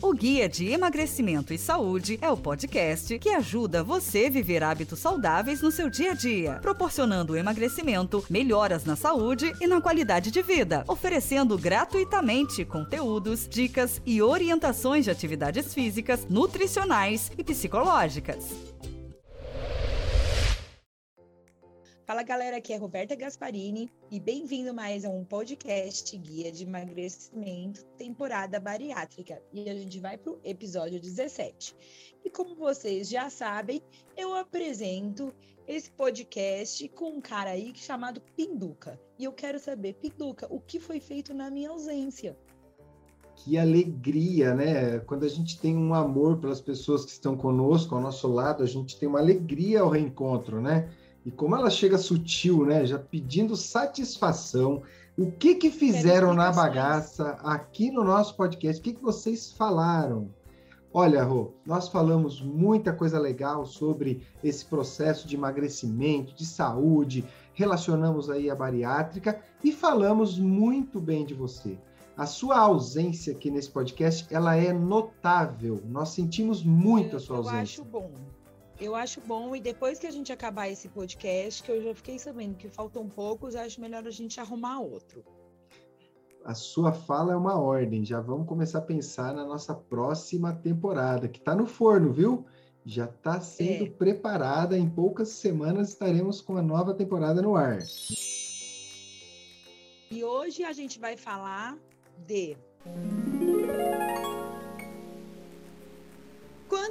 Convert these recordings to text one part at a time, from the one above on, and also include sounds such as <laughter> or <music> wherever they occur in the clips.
O Guia de Emagrecimento e Saúde é o podcast que ajuda você a viver hábitos saudáveis no seu dia a dia, proporcionando emagrecimento, melhoras na saúde e na qualidade de vida, oferecendo gratuitamente conteúdos, dicas e orientações de atividades físicas, nutricionais e psicológicas. Fala galera, aqui é Roberta Gasparini e bem-vindo mais a um podcast Guia de Emagrecimento, temporada bariátrica. E a gente vai para o episódio 17. E como vocês já sabem, eu apresento esse podcast com um cara aí chamado Pinduca. E eu quero saber, Pinduca, o que foi feito na minha ausência? Que alegria, né? Quando a gente tem um amor pelas pessoas que estão conosco, ao nosso lado, a gente tem uma alegria ao reencontro, né? E como ela chega sutil, né? Já pedindo satisfação. O que que fizeram na bagaça aqui no nosso podcast? O que, que vocês falaram? Olha, Rô, nós falamos muita coisa legal sobre esse processo de emagrecimento, de saúde, relacionamos aí a bariátrica e falamos muito bem de você. A sua ausência aqui nesse podcast, ela é notável. Nós sentimos muito a sua ausência. Eu acho bom. Eu acho bom, e depois que a gente acabar esse podcast, que eu já fiquei sabendo que faltam poucos, acho melhor a gente arrumar outro. A sua fala é uma ordem. Já vamos começar a pensar na nossa próxima temporada, que está no forno, viu? Já está sendo é. preparada. Em poucas semanas estaremos com a nova temporada no ar. E hoje a gente vai falar de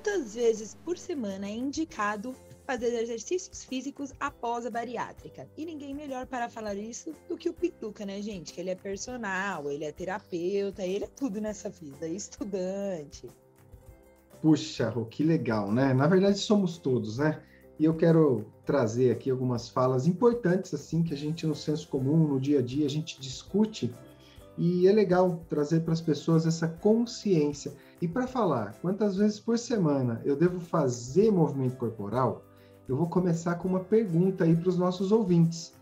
quantas vezes por semana é indicado fazer exercícios físicos após a bariátrica. E ninguém melhor para falar isso do que o Pituca, né, gente? Que ele é personal, ele é terapeuta, ele é tudo nessa vida, estudante. Puxa, Rô, que legal, né? Na verdade, somos todos, né? E eu quero trazer aqui algumas falas importantes, assim, que a gente, no senso comum, no dia a dia, a gente discute e é legal trazer para as pessoas essa consciência. E para falar quantas vezes por semana eu devo fazer movimento corporal, eu vou começar com uma pergunta aí para os nossos ouvintes.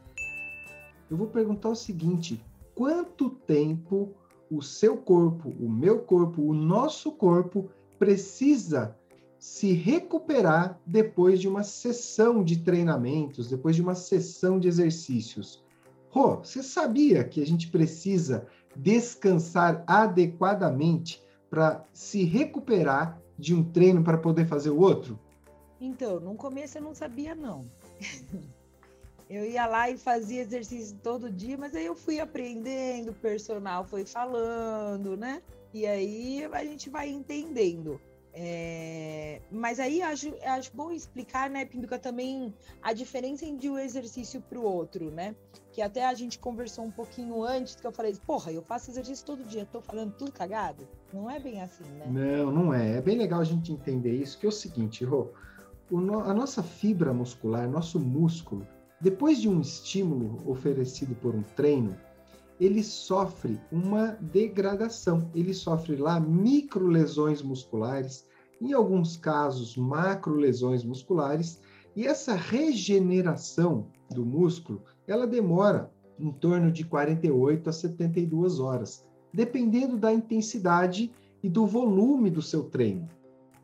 Eu vou perguntar o seguinte: quanto tempo o seu corpo, o meu corpo, o nosso corpo precisa se recuperar depois de uma sessão de treinamentos, depois de uma sessão de exercícios? Rô, você sabia que a gente precisa descansar adequadamente para se recuperar de um treino para poder fazer o outro? Então, no começo eu não sabia não. <laughs> eu ia lá e fazia exercício todo dia, mas aí eu fui aprendendo, o personal foi falando, né? E aí a gente vai entendendo. É, mas aí acho, acho bom explicar, né, Pinduca, também a diferença entre um exercício para o outro, né? Que até a gente conversou um pouquinho antes, que eu falei, porra, eu faço exercício todo dia, tô falando tudo cagado? Não é bem assim, né? Não, não é. É bem legal a gente entender isso, que é o seguinte, Rô, no, a nossa fibra muscular, nosso músculo, depois de um estímulo oferecido por um treino, ele sofre uma degradação, ele sofre lá micro lesões musculares, em alguns casos macro lesões musculares, e essa regeneração do músculo, ela demora em torno de 48 a 72 horas, dependendo da intensidade e do volume do seu treino.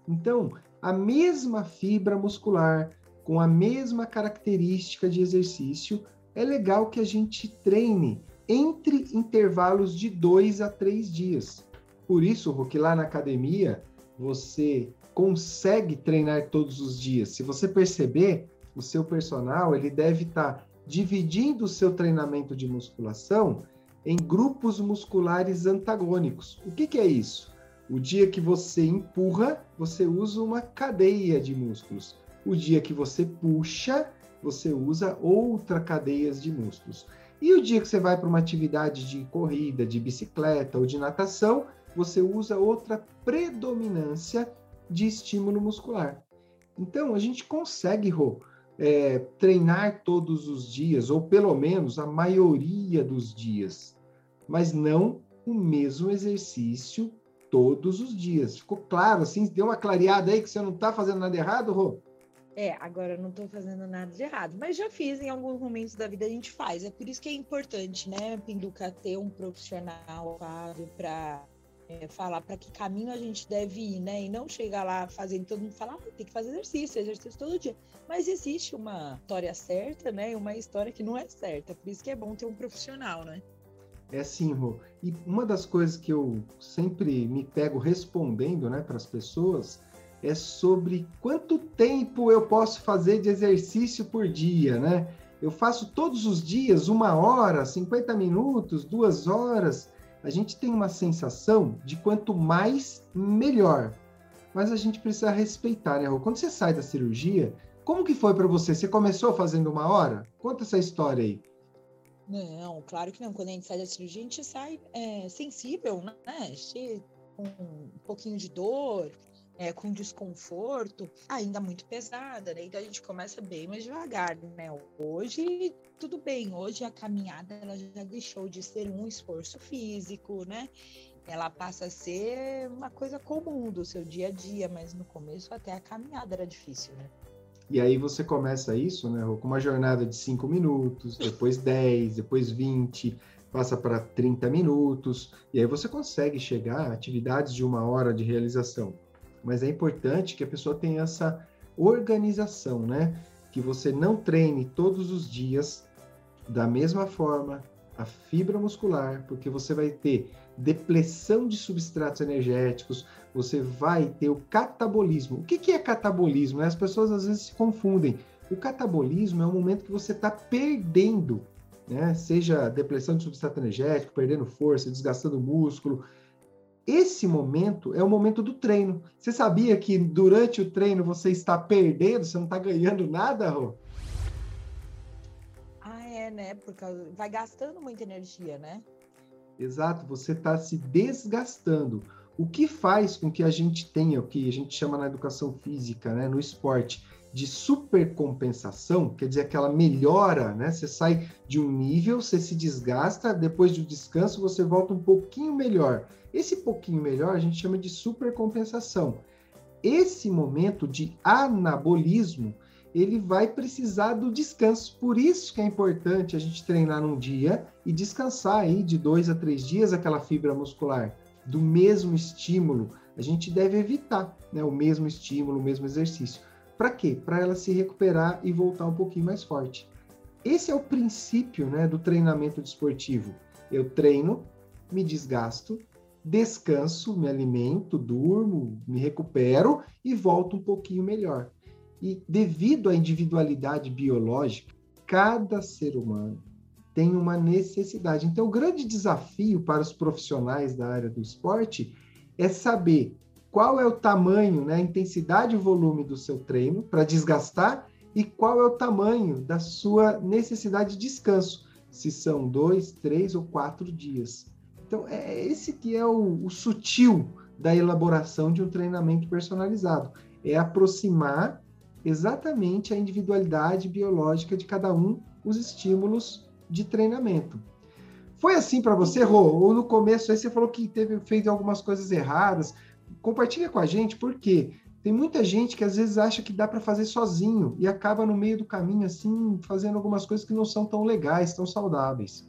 Então, a mesma fibra muscular, com a mesma característica de exercício, é legal que a gente treine entre intervalos de dois a três dias. Por isso, Roque, lá na academia, você consegue treinar todos os dias. Se você perceber, o seu personal ele deve estar tá dividindo o seu treinamento de musculação em grupos musculares antagônicos. O que, que é isso? O dia que você empurra, você usa uma cadeia de músculos. O dia que você puxa, você usa outra cadeia de músculos. E o dia que você vai para uma atividade de corrida, de bicicleta ou de natação, você usa outra predominância de estímulo muscular. Então, a gente consegue, Rô, é, treinar todos os dias, ou pelo menos a maioria dos dias, mas não o mesmo exercício todos os dias. Ficou claro, assim? Deu uma clareada aí que você não está fazendo nada errado, Rô? É, agora eu não estou fazendo nada de errado, mas já fiz em alguns momentos da vida a gente faz. É por isso que é importante, né, Pinduca, ter um profissional para é, falar para que caminho a gente deve ir, né? E não chegar lá fazendo todo mundo falar, ah, tem que fazer exercício, exercício todo dia. Mas existe uma história certa, né? E uma história que não é certa. Por isso que é bom ter um profissional, né? É assim, Rô. E uma das coisas que eu sempre me pego respondendo, né, para as pessoas é sobre quanto tempo eu posso fazer de exercício por dia, né? Eu faço todos os dias uma hora, 50 minutos, duas horas. A gente tem uma sensação de quanto mais, melhor. Mas a gente precisa respeitar, né? Quando você sai da cirurgia, como que foi para você? Você começou fazendo uma hora? Conta essa história aí. Não, claro que não. Quando a gente sai da cirurgia, a gente sai é, sensível, né? Com um pouquinho de dor, é, com desconforto, ainda muito pesada, né? Então a gente começa bem mais devagar, né? Hoje, tudo bem, hoje a caminhada ela já deixou de ser um esforço físico, né? Ela passa a ser uma coisa comum do seu dia a dia, mas no começo até a caminhada era difícil, né? E aí você começa isso, né, com uma jornada de 5 minutos, depois 10, depois 20, passa para 30 minutos, e aí você consegue chegar a atividades de uma hora de realização mas é importante que a pessoa tenha essa organização, né? Que você não treine todos os dias da mesma forma a fibra muscular, porque você vai ter depressão de substratos energéticos, você vai ter o catabolismo. O que, que é catabolismo? As pessoas às vezes se confundem. O catabolismo é um momento que você está perdendo, né? seja depressão de substrato energético, perdendo força, desgastando músculo, esse momento é o momento do treino. Você sabia que durante o treino você está perdendo, você não está ganhando nada, Rô? Ah, é, né? Porque vai gastando muita energia, né? Exato, você está se desgastando. O que faz com que a gente tenha o que a gente chama na educação física, né, no esporte, de supercompensação, quer dizer, aquela melhora, né? Você sai de um nível, você se desgasta, depois do descanso você volta um pouquinho melhor. Esse pouquinho melhor a gente chama de supercompensação. Esse momento de anabolismo, ele vai precisar do descanso. Por isso que é importante a gente treinar num dia e descansar aí de dois a três dias aquela fibra muscular do mesmo estímulo. A gente deve evitar né, o mesmo estímulo, o mesmo exercício. Para quê? Para ela se recuperar e voltar um pouquinho mais forte. Esse é o princípio né, do treinamento desportivo. Eu treino, me desgasto, descanso, me alimento, durmo, me recupero e volto um pouquinho melhor. E devido à individualidade biológica, cada ser humano tem uma necessidade. Então, o grande desafio para os profissionais da área do esporte é saber qual é o tamanho, né, a intensidade e volume do seu treino para desgastar e qual é o tamanho da sua necessidade de descanso, se são dois, três ou quatro dias. Então, é esse que é o, o sutil da elaboração de um treinamento personalizado, é aproximar exatamente a individualidade biológica de cada um, os estímulos de treinamento. Foi assim para você, Rô? Ou no começo aí você falou que teve fez algumas coisas erradas? compartilha com a gente, porque tem muita gente que às vezes acha que dá para fazer sozinho e acaba no meio do caminho, assim, fazendo algumas coisas que não são tão legais, tão saudáveis.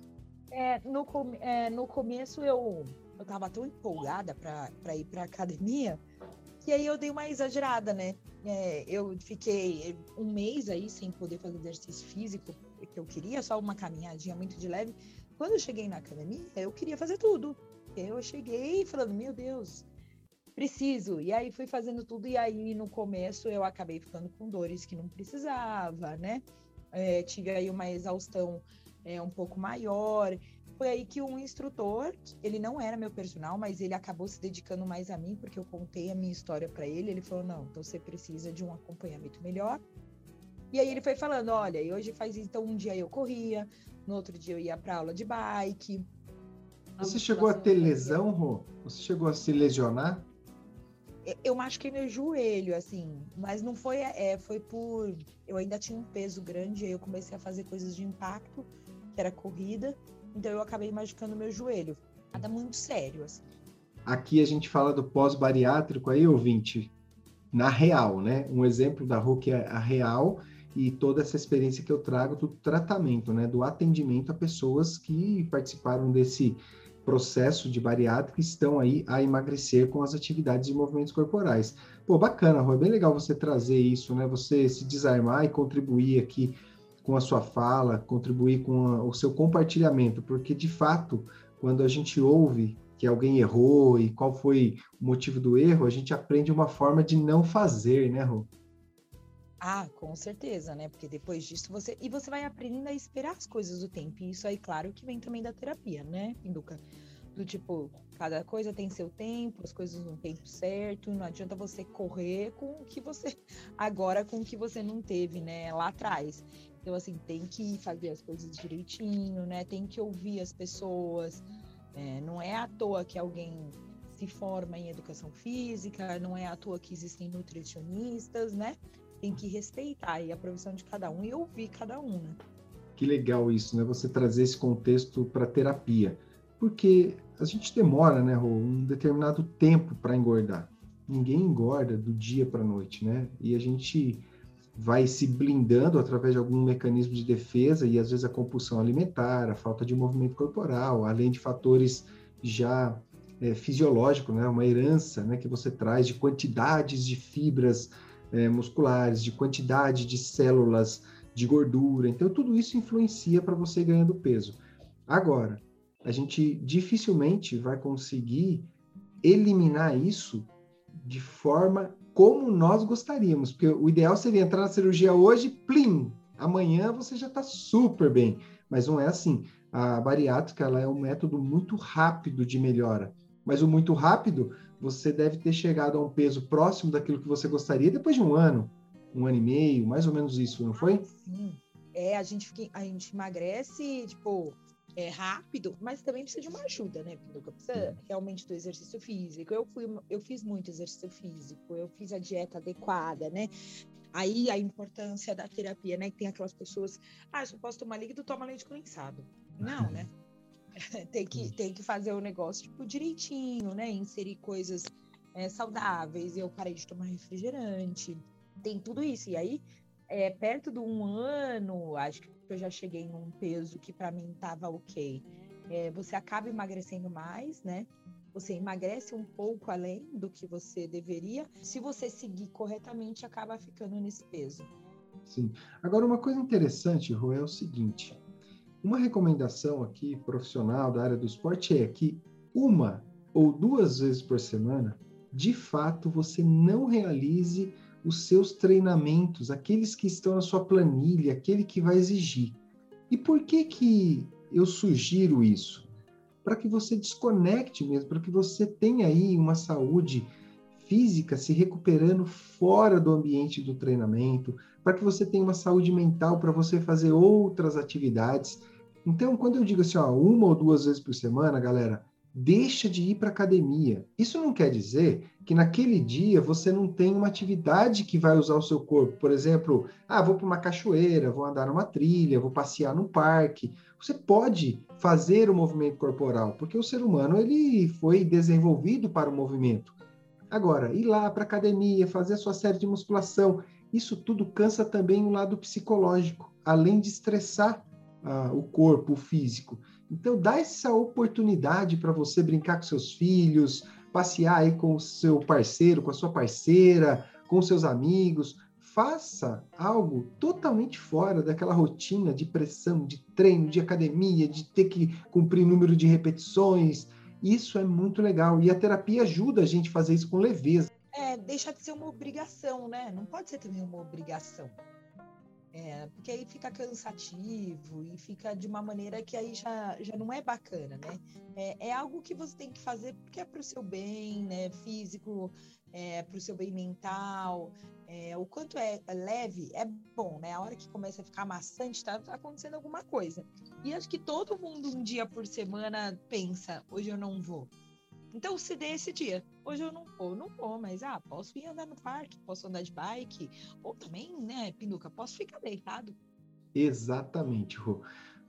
É, no, é, no começo eu eu estava tão empolgada para ir para academia que aí eu dei uma exagerada, né? É, eu fiquei um mês aí sem poder fazer exercício físico que eu queria, só uma caminhadinha muito de leve. Quando eu cheguei na academia, eu queria fazer tudo. Eu cheguei falando, meu Deus, preciso. E aí fui fazendo tudo, e aí no começo eu acabei ficando com dores que não precisava, né? É, tive aí uma exaustão é, um pouco maior. Foi aí que um instrutor, ele não era meu personal, mas ele acabou se dedicando mais a mim, porque eu contei a minha história para ele. Ele falou: não, então você precisa de um acompanhamento melhor. E aí ele foi falando: olha, e hoje faz então um dia eu corria, no outro dia eu ia para aula de bike. Você chegou a ter lesão, Rô? Você chegou a se lesionar? eu machuquei meu joelho, assim, mas não foi, é, foi por. Eu ainda tinha um peso grande, aí eu comecei a fazer coisas de impacto, que era corrida, então eu acabei machucando meu joelho. Nada muito sério, assim. Aqui a gente fala do pós-bariátrico aí, ouvinte, na real, né? Um exemplo da Hulk é a real e toda essa experiência que eu trago do tratamento, né? Do atendimento a pessoas que participaram desse processo de bariátrica estão aí a emagrecer com as atividades e movimentos corporais. Pô, bacana, Rô, é bem legal você trazer isso, né? Você se desarmar e contribuir aqui com a sua fala, contribuir com a, o seu compartilhamento, porque de fato, quando a gente ouve que alguém errou e qual foi o motivo do erro, a gente aprende uma forma de não fazer, né, Rô? Ah, com certeza, né? Porque depois disso você. E você vai aprendendo a esperar as coisas do tempo. E isso aí, claro, que vem também da terapia, né, Pinduca? Do tipo, cada coisa tem seu tempo, as coisas no tempo certo. Não adianta você correr com o que você. <laughs> Agora com o que você não teve, né? Lá atrás. Então, assim, tem que fazer as coisas direitinho, né? Tem que ouvir as pessoas. É, não é à toa que alguém se forma em educação física, não é à toa que existem nutricionistas, né? Tem que respeitar aí a profissão de cada um e ouvir cada um, né? Que legal isso, né? Você trazer esse contexto para terapia. Porque a gente demora, né, um determinado tempo para engordar. Ninguém engorda do dia para a noite, né? E a gente vai se blindando através de algum mecanismo de defesa e às vezes a compulsão alimentar, a falta de movimento corporal, além de fatores já é, fisiológicos, né? Uma herança, né, que você traz de quantidades de fibras é, musculares, de quantidade de células de gordura. Então, tudo isso influencia para você ganhando peso. Agora, a gente dificilmente vai conseguir eliminar isso de forma como nós gostaríamos, porque o ideal seria entrar na cirurgia hoje, plim, amanhã você já está super bem, mas não é assim. A bariátrica ela é um método muito rápido de melhora, mas o muito rápido você deve ter chegado a um peso próximo daquilo que você gostaria depois de um ano, um ano e meio, mais ou menos isso, não foi? Sim. É, a gente, fica, a gente emagrece, tipo, é rápido, mas também precisa de uma ajuda, né, Pinduca? Precisa realmente do exercício físico. Eu fui, eu fiz muito exercício físico, eu fiz a dieta adequada, né? Aí a importância da terapia, né? Que tem aquelas pessoas, ah, eu posso tomar líquido, toma leite condensado. Não, né? <laughs> tem, que, tem que fazer o negócio tipo, direitinho, né? Inserir coisas é, saudáveis. Eu parei de tomar refrigerante. Tem tudo isso. E aí, é, perto de um ano, acho que eu já cheguei num peso que para mim tava ok. É, você acaba emagrecendo mais, né? Você emagrece um pouco além do que você deveria. Se você seguir corretamente, acaba ficando nesse peso. Sim. Agora, uma coisa interessante, Rô, é o seguinte: uma recomendação aqui profissional da área do esporte é que uma ou duas vezes por semana, de fato, você não realize os seus treinamentos, aqueles que estão na sua planilha, aquele que vai exigir. E por que que eu sugiro isso? Para que você desconecte mesmo, para que você tenha aí uma saúde física se recuperando fora do ambiente do treinamento, para que você tenha uma saúde mental para você fazer outras atividades então, quando eu digo assim, ó, uma ou duas vezes por semana, galera, deixa de ir para academia. Isso não quer dizer que naquele dia você não tem uma atividade que vai usar o seu corpo. Por exemplo, ah, vou para uma cachoeira, vou andar numa trilha, vou passear num parque. Você pode fazer o movimento corporal, porque o ser humano ele foi desenvolvido para o movimento. Agora, ir lá para academia, fazer a sua série de musculação, isso tudo cansa também o lado psicológico, além de estressar ah, o corpo, o físico. Então, dá essa oportunidade para você brincar com seus filhos, passear aí com o seu parceiro, com a sua parceira, com seus amigos. Faça algo totalmente fora daquela rotina de pressão, de treino, de academia, de ter que cumprir número de repetições. Isso é muito legal. E a terapia ajuda a gente a fazer isso com leveza. É, deixa de ser uma obrigação, né? Não pode ser também uma obrigação. Porque aí fica cansativo e fica de uma maneira que aí já, já não é bacana, né? É, é algo que você tem que fazer porque é para o seu bem, né? Físico, é, para o seu bem mental. É, o quanto é leve é bom, né? A hora que começa a ficar maçante, está tá acontecendo alguma coisa. E acho que todo mundo um dia por semana pensa, hoje eu não vou. Então, se dê esse dia. Hoje eu não vou, não vou, mas ah, posso ir andar no parque, posso andar de bike, ou também, né, Pinduca, posso ficar deitado. Exatamente, Rô.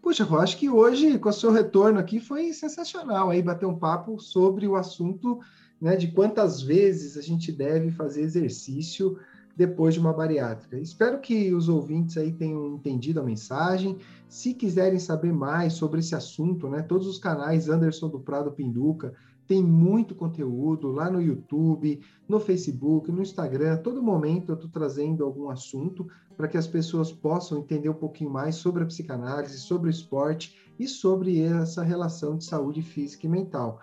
Puxa, Rô, acho que hoje, com o seu retorno aqui, foi sensacional aí bater um papo sobre o assunto né, de quantas vezes a gente deve fazer exercício depois de uma bariátrica. Espero que os ouvintes aí tenham entendido a mensagem. Se quiserem saber mais sobre esse assunto, né, todos os canais Anderson do Prado Pinduca tem muito conteúdo lá no YouTube, no Facebook, no Instagram. todo momento eu estou trazendo algum assunto para que as pessoas possam entender um pouquinho mais sobre a psicanálise, sobre o esporte e sobre essa relação de saúde física e mental.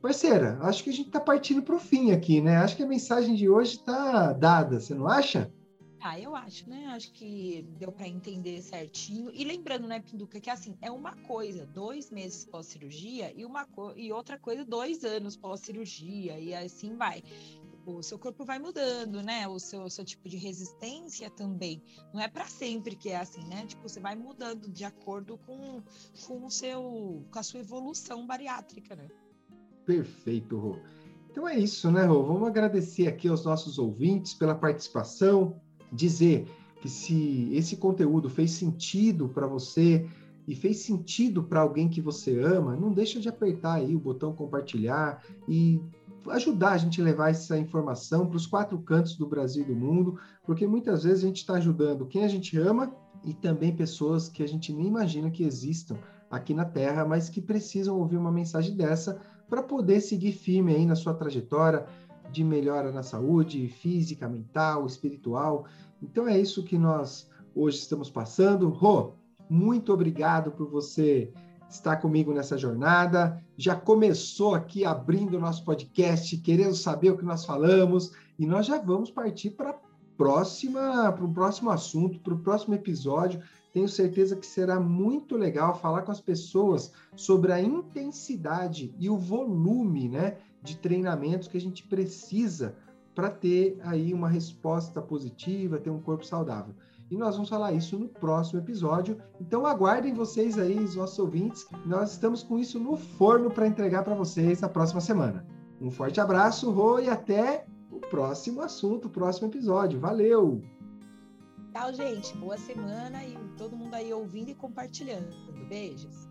Parceira, acho que a gente está partindo para o fim aqui, né? Acho que a mensagem de hoje está dada, você não acha? Ah, eu acho, né? Acho que deu para entender certinho. E lembrando, né, Pinduca, que assim, é uma coisa, dois meses pós-cirurgia e uma e outra coisa, dois anos pós-cirurgia, e assim vai. O seu corpo vai mudando, né? O seu, seu tipo de resistência também. Não é para sempre que é assim, né? Tipo, você vai mudando de acordo com, com o seu com a sua evolução bariátrica, né? Perfeito, Rô. Então é isso, né, Rô? Vamos agradecer aqui aos nossos ouvintes pela participação, dizer que se esse conteúdo fez sentido para você e fez sentido para alguém que você ama, não deixa de apertar aí o botão compartilhar e ajudar a gente a levar essa informação para os quatro cantos do Brasil e do mundo, porque muitas vezes a gente está ajudando quem a gente ama e também pessoas que a gente nem imagina que existam aqui na Terra, mas que precisam ouvir uma mensagem dessa para poder seguir firme aí na sua trajetória de melhora na saúde física, mental, espiritual. Então é isso que nós hoje estamos passando. Rô, muito obrigado por você estar comigo nessa jornada. Já começou aqui abrindo o nosso podcast, querendo saber o que nós falamos, e nós já vamos partir para próxima, para o próximo assunto, para o próximo episódio. Tenho certeza que será muito legal falar com as pessoas sobre a intensidade e o volume, né, de treinamentos que a gente precisa para ter aí uma resposta positiva, ter um corpo saudável. E nós vamos falar isso no próximo episódio. Então aguardem vocês aí, os nossos ouvintes. Nós estamos com isso no forno para entregar para vocês na próxima semana. Um forte abraço, Rô, e até o próximo assunto, o próximo episódio. Valeu! Tchau, gente. Boa semana e todo mundo aí ouvindo e compartilhando. Beijos.